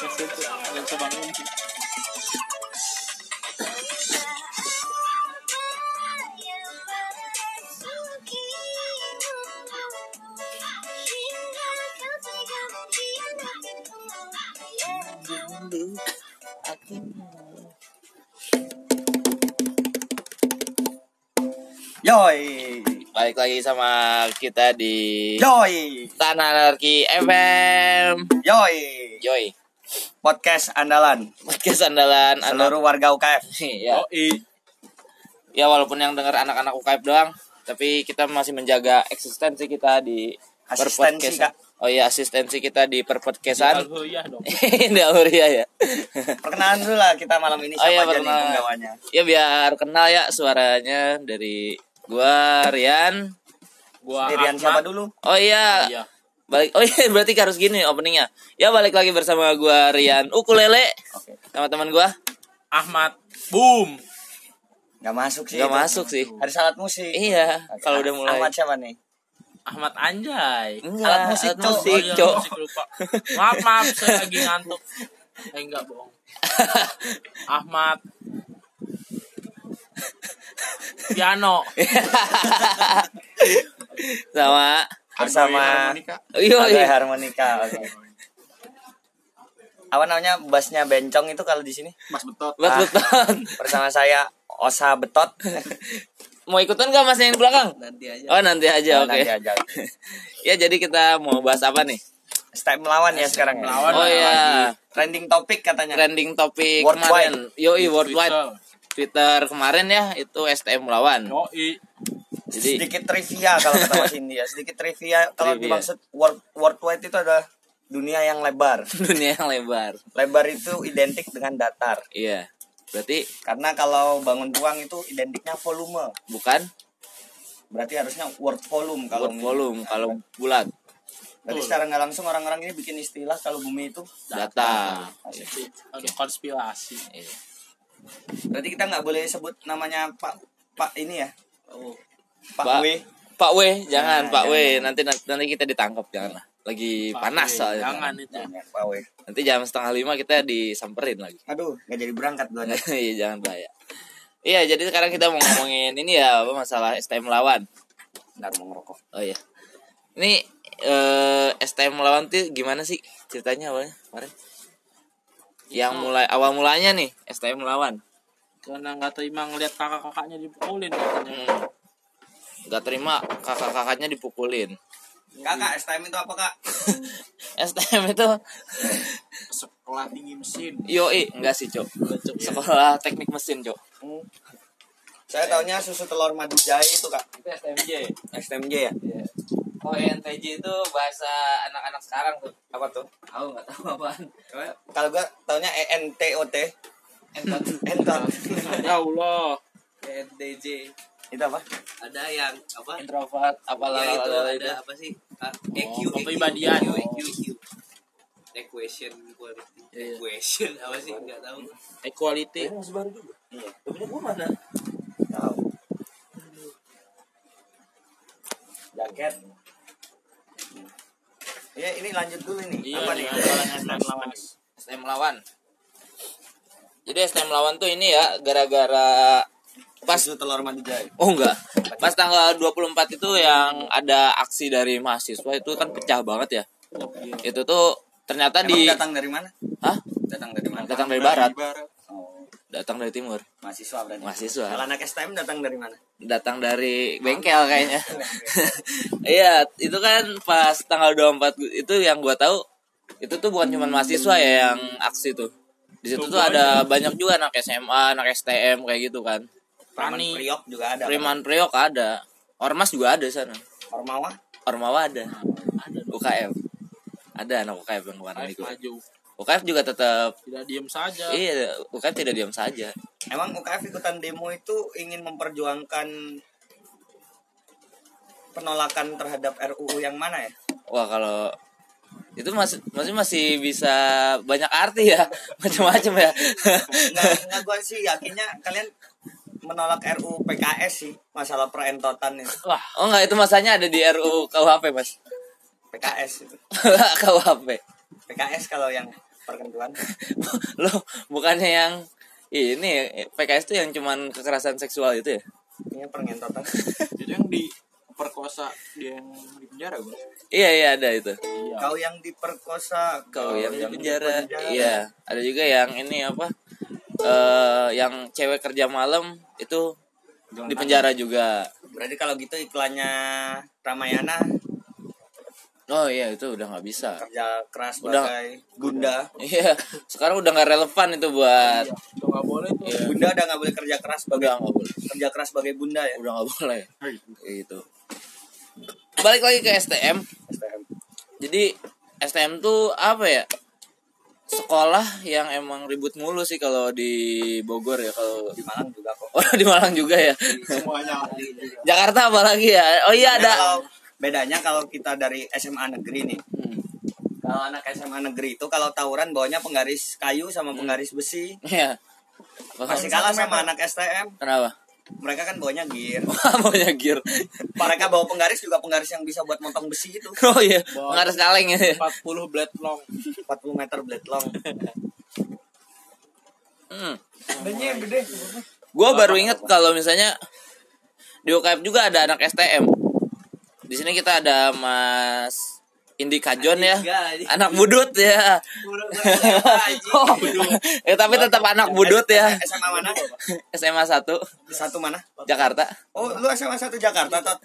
nggak bisa bangun Yoi. Balik lagi sama kita di Yoi. Tanah Anarki FM. Yoi. Yoi, Podcast andalan podcast andalan anak. seluruh warga UKF. ya. oh i ya walaupun yang dengar anak-anak UKF doang, tapi kita masih menjaga eksistensi kita di Asistensi. Oh iya, asistensi kita di perpodcastan. Alhuriyah dong Di Auria ya. Perkenalan dulu lah kita malam ini Oh siapa iya, perkenalan. penggawanya. Ya biar kenal ya suaranya dari gua Rian. gua Ahmad. siapa dulu? Oh iya, iya balik oh iya berarti harus gini openingnya ya balik lagi bersama gua Rian ukulele Oke. sama teman gua Ahmad boom Gak masuk sih. nggak itu. masuk sih Harus alat musik. iya kalau udah mulai Ahmad siapa nih? Ahmad Anjay enggak alat musik, Cok. musik oh, iya, musik lupa maaf maaf saya lagi ngantuk eh enggak bohong Ahmad piano sama Bersama iya iya harmonika. Apa namanya bassnya bencong itu kalau di sini? Mas Betot buat Ah. Bersama saya Osa Betot. mau ikutan gak mas yang di belakang nanti aja oh nanti aja Oh, oke nanti aja. ya jadi kita mau bahas apa nih Step melawan ya sekarang ya. melawan. oh iya Trending topik katanya. trending topik Worldwide. kemarin yoi worldwide Twitter. Twitter kemarin ya itu STM melawan oh i jadi sedikit trivia kalau kata Mas India sedikit trivia kalau Trivia. dimaksud world worldwide itu adalah dunia yang lebar. Dunia yang lebar. Lebar itu identik dengan datar. Iya. Berarti karena kalau bangun ruang itu identiknya volume. Bukan? Berarti harusnya word volume kalau Word volume kalau bulat. Berarti secara nggak langsung orang-orang ini bikin istilah kalau bumi itu data Asik. Ada konspirasi. Iya. berarti kita nggak boleh sebut namanya Pak Pak ini ya. Oh Pak, Pak- W Pak W jangan Nah, Pak W nanti nanti kita ditangkap jangan lah lagi Pak panas W, soalnya. jangan itu. Jangan, Pak W nanti jam setengah lima kita disamperin lagi. Aduh nggak jadi berangkat gue iya jangan bahaya iya jadi sekarang kita mau ngomongin ini ya apa masalah STM lawan. Nggak mau ngerokok. Oh iya. Ini eh, STM lawan tuh gimana sih ceritanya awalnya kemarin? Yang mulai awal mulanya nih STM lawan. Karena nggak terima ngeliat kakak kakaknya dipukulin katanya. Hmm. Gak terima kakak-kakaknya dipukulin. kakak STM itu apa kak STM itu sekolah tinggi mesin yoi enggak sih, Cok. Sekolah teknik mesin, Cok. Hmm. saya taunya susu telur madu jahe itu kak Itu STMJ. STMJ ya Iya. Oh, NTJ itu bahasa anak-anak sekarang tuh. apa tuh Aku nggak tahu apaan. kalau gua taunya ENTOT Entot. entot ya Allah NTJ itu apa? Ada yang apa? Introvert apa ya itu ada apa sih? Ah, EQ Oh, kepribadian. EQ EQ EQ equation quality. Iya. equation apa sih? Nggak tahu. Equality. Masih baru juga. iya. Punya gua mana? tahu. Jaket. Ya ini lanjut dulu nih. Iya apa nih? nih lawan. Lawan STM lawan. Jadi STM lawan tuh ini ya gara-gara pas telur madu jahe Oh enggak. Pas tanggal 24 itu yang ada aksi dari mahasiswa itu kan pecah banget ya. Itu tuh ternyata Emang di datang dari mana Hah? datang dari mana Datang dari barat, oh datang dari timur. mahasiswa berarti Mahasiswa. kalau anak STM datang dari mana Datang dari bengkel kayaknya. Iya, itu kan pas tanggal 24 itu yang gua tahu itu tuh bukan cuma mahasiswa ya yang aksi tuh. Di situ tuh ada banyak juga anak SMA, anak STM kayak gitu kan. Preman Tani. Priok juga ada Preman Priok ada. Ormas juga ada sana. Ormawa Ormawa ada. ada UKM. Ada anak UKM yang kemarin ikut. maju UKM juga tetap tidak diam saja iya, UKM tidak diam saja. Emang UKF ikutan demo itu ingin memperjuangkan penolakan terhadap RUU yang mana ya? Wah, kalau itu masih masih masih bisa banyak arti ya macam-macam ya Enggak, enggak gue sih yakinnya kalian menolak RUU PKS sih masalah perentotan itu. wah oh enggak itu masanya ada di RUU KUHP mas PKS itu. KUHP PKS kalau yang perkentuan lo bukannya yang ini PKS tuh yang cuman kekerasan seksual itu ya ini pengentotan Jadi yang diperkosa dia yang di penjara gue. iya iya ada itu Iya. kau yang diperkosa kau yang di yang penjara dipenjara. iya ada juga yang ini apa eh yang cewek kerja malam itu di penjara juga. Berarti kalau gitu iklannya Ramayana oh iya itu udah nggak bisa. kerja keras Udah. sebagai bunda. Iya sekarang udah nggak relevan itu buat Iya, Itu nggak boleh tuh. Iya. bunda udah nggak boleh kerja keras sebagai udah nggak boleh. kerja keras sebagai bunda ya? Udah nggak boleh. Gitu. Balik lagi ke STM STM. jadi STM tuh apa ya sekolah yang emang ribut mulu sih kalau di Bogor ya kalau di Malang juga kok oh di Malang juga ya Semuanya. Jakarta apalagi ya oh iya ada kalau- bedanya kalau kita dari SMA negeri nih Hmm. kalau anak SMA negeri itu kalau tawuran bawanya penggaris kayu sama penggaris besi Iya. masih kalah sama anak STM Kenapa? Mereka kan bawanya gear Maunya gear. mereka bawa penggaris juga penggaris yang bisa buat motong besi itu Oh iya, pengaris kaleng ya. 40 blade long. 40 meter blade long Hmm. Adanya gede. Gua baru inget kalau misalnya di UKM juga ada anak STM. Di sini kita ada Mas Indi Kajon ya. Anak budut ya. Oh, ya tapi tetap anak budut ya. SMA mana SMA 1 satu mana Jakarta. oh lu SMA satu Jakarta tot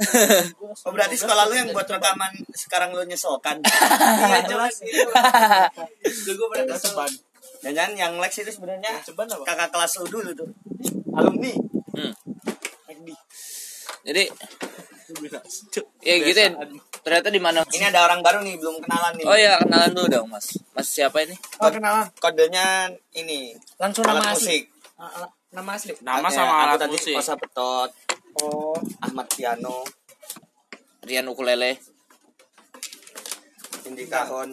oh berarti sekolah lu yang buat rekaman sekarang lu nyesolkan Iya jelas itu. Dulu gue pernah kesel. Ceban. jangan yang Lex itu sebenarnya kakak kelas lu dulu tuh alumni Hmm. Jadi ya gitu ya. Ternyata di mana? ini ada orang baru nih belum kenalan nih Oh iya, kenalan dulu dong, Mas. Mas siapa ini? Oh, kenalan. kodenya ini Langsung alat nama musik asli. Ah, ah, Nama asli. Ada- sama aku alat tadi musik. Kosa Betot Oh, Ahmad Piano Rian Ukulele. Indi Kahon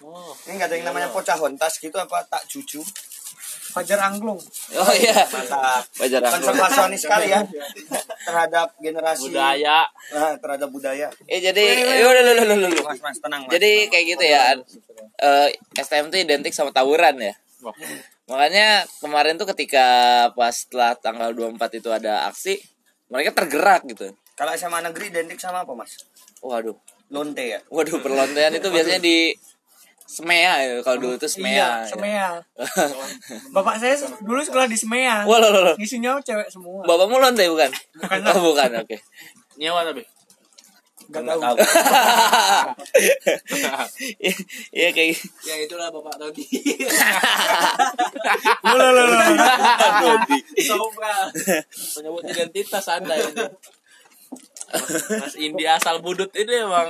oh. ini nggak ada yang namanya Pocahontas gitu apa tak cucu Fajar Angklung. Oh iya. mantap Wajar aku. konservasionis sekali ya terhadap generasi Budaya. nah, terhadap budaya Eh jadi, eh, udah, udah, udah, udah, udah. mas mas tenang mas Jadi kayak gitu ya. Eh STM tuh identik sama tawuran ya. Makanya kemarin tuh ketika pas setelah tanggal 24 itu ada aksi, mereka tergerak gitu. kalau SMA negeri identik sama apa mas Waduh. lonte ya Waduh, perlontean itu biasanya di Semea ya. Kalau dulu tuh Semea. Iya, Semea. Bapak saya dulu sekolah di Semea. Wah, loh, loh. Isinya cewek semua. Bapakmu lonte bukan? Oh, bukan. Oke. Nyawa tapi. Gak tahu. Iya, Iya kayak gitu. Ya itulah Bapak Rodi. Loh, loh, loh, loh. Sobra. Menyebut identitas Anda itu. Mas Indi asal budut itu emang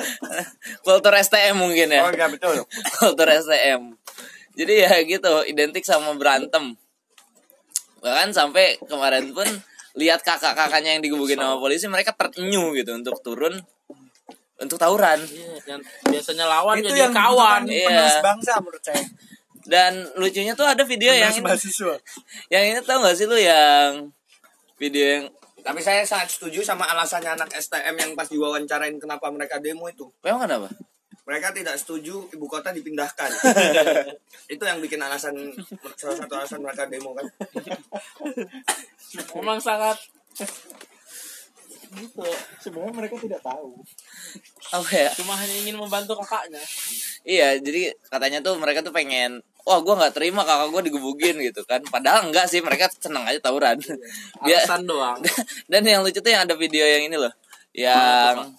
Kultur STM mungkin ya. oh iya betul Kultur STM. Jadi ya gitu, identik sama berantem. Bahkan sampai kemarin pun lihat kakak-kakaknya yang digebukin sama polisi, mereka terenyuh gitu untuk turun untuk tawuran. Iya, yang biasanya lawan itu jadi yang kawan. Iya. bangsa menurut saya Dan lucunya tuh ada video yang penerus mahasiswa yang ini tau gak sih lu yang video yang tapi saya sangat setuju sama alasannya anak STM yang pas diwawancarain kenapa mereka demo itu memang kenapa? mereka tidak setuju ibu kota dipindahkan itu yang bikin alasan salah satu alasan mereka demo kan Memang sangat gitu. sebenarnya mereka tidak tahu Apa ya? Cuma hanya ingin membantu kakaknya. Iya, jadi katanya tuh mereka tuh pengen Wah, gua nggak terima kakak gua digebukin gitu kan. Padahal enggak sih, mereka seneng aja tawuran. Alasan doang. dan yang lucu tuh yang ada video yang ini loh. Yang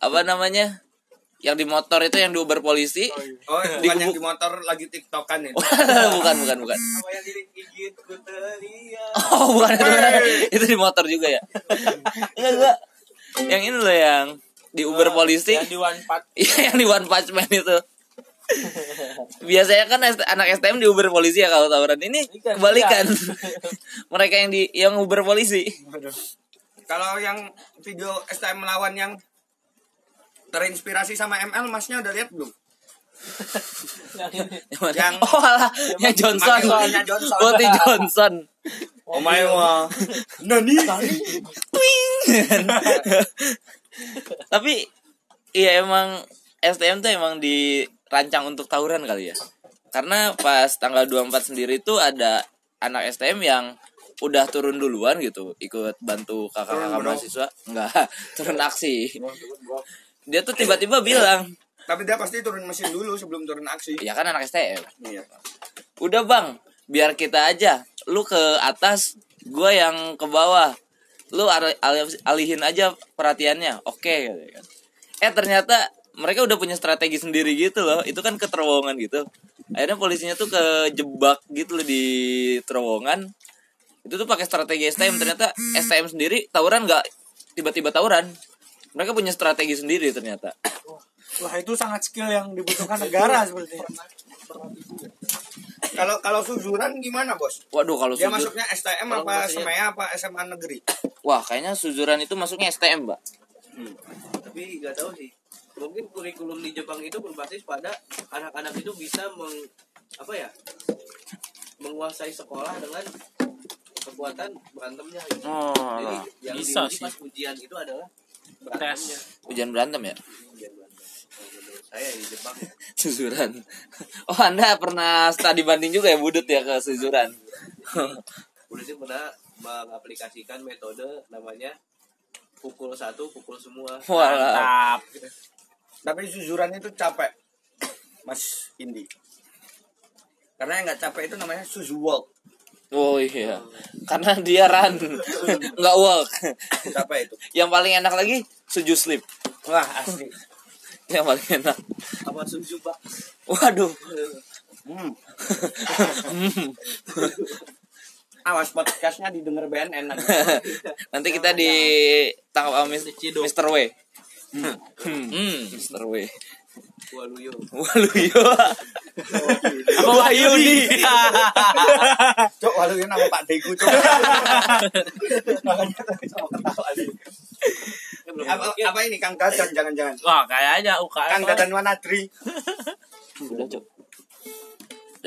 apa namanya? Yang di motor itu yang diuber polisi. Oh bukan yang di motor lagi tiktokan itu bukan bukan bukan. Teriak. oh bukan itu. Itu di motor juga ya? Enggak enggak. Yang ini loh yang di uber polisi. Yang di one part. Iya yang di One Punch Man itu biasanya kan anak STM di Uber polisi ya kalau tawuran. Ini Ikan, kebalikan. Mereka yang di yang Uber polisi. Kalau yang video STM melawan yang terinspirasi sama ML masnya udah lihat belum? Yang oh alah. Yang Johnson. Johnson. Putih Johnson. Oh my god. Nani? Tapi iya emang STM tuh emang di rancang untuk tawuran kali ya. Karena pas tanggal 24 sendiri itu ada anak STM yang udah turun duluan gitu, ikut bantu kakak-kakak mahasiswa. Enggak, turun aksi. Dia tuh tiba-tiba bilang, Tapi dia pasti turun mesin dulu sebelum turun aksi. ya kan anak STM. Iya. Udah bang, biar kita aja. Lu ke atas, gua yang ke bawah. Lu al- al- alihin aja perhatiannya. Oke, katanya kan. Eh ternyata mereka udah punya strategi sendiri gitu loh. Itu kan ke terowongan gitu. Akhirnya polisinya tuh kejebak gitu loh di terowongan. Itu tuh pakai strategi STM. Ternyata STM sendiri tawuran nggak tiba-tiba tawuran. Mereka punya strategi sendiri ternyata. Wah itu sangat skill yang dibutuhkan negara sepertinya. Kalau kalau suzuran gimana, Bos? Waduh kalau Dia sujud, masuknya STM apa maksudnya- SMEA apa SMA negeri? wah kayaknya suzuran itu masuknya STM, Mbak. tapi nggak tahu sih mungkin kurikulum di Jepang itu berbasis pada anak-anak itu bisa meng apa ya menguasai sekolah dengan kekuatan berantemnya gitu. Oh, jadi yang bisa sih. pas ujian itu adalah berantemnya hujan berantem ya? ujian berantem menurut saya di Jepang Suzuran. Oh, Anda pernah studi banding juga ya budut ya ke Suzuran. polisi pernah mengaplikasikan metode namanya pukul satu pukul semua Walah. Mantap. Tapi suzuran itu capek. Mas Indi. Karena yang nggak capek itu namanya Suzu Walk. Oh iya. Karena dia run, nggak walk. Capek itu. Yang paling enak lagi suju sleep. Wah, asli. Yang paling enak. apa suju pak Waduh. Hmm. Hmm. Awas podcastnya didengar BNN nanti. Nanti kita di tangkap sama Mr. W. Hmm, Mr. W. waluyo Waluyo. Apa Wahyudi? Cok, walau ini nama Pak Deku, cok. Makanya tadi sama ketawa sih. Apa, apa ini Kang Dadan jangan-jangan? Wah, kayaknya UKM. Kang Dadan Wanadri. Udah, Cok.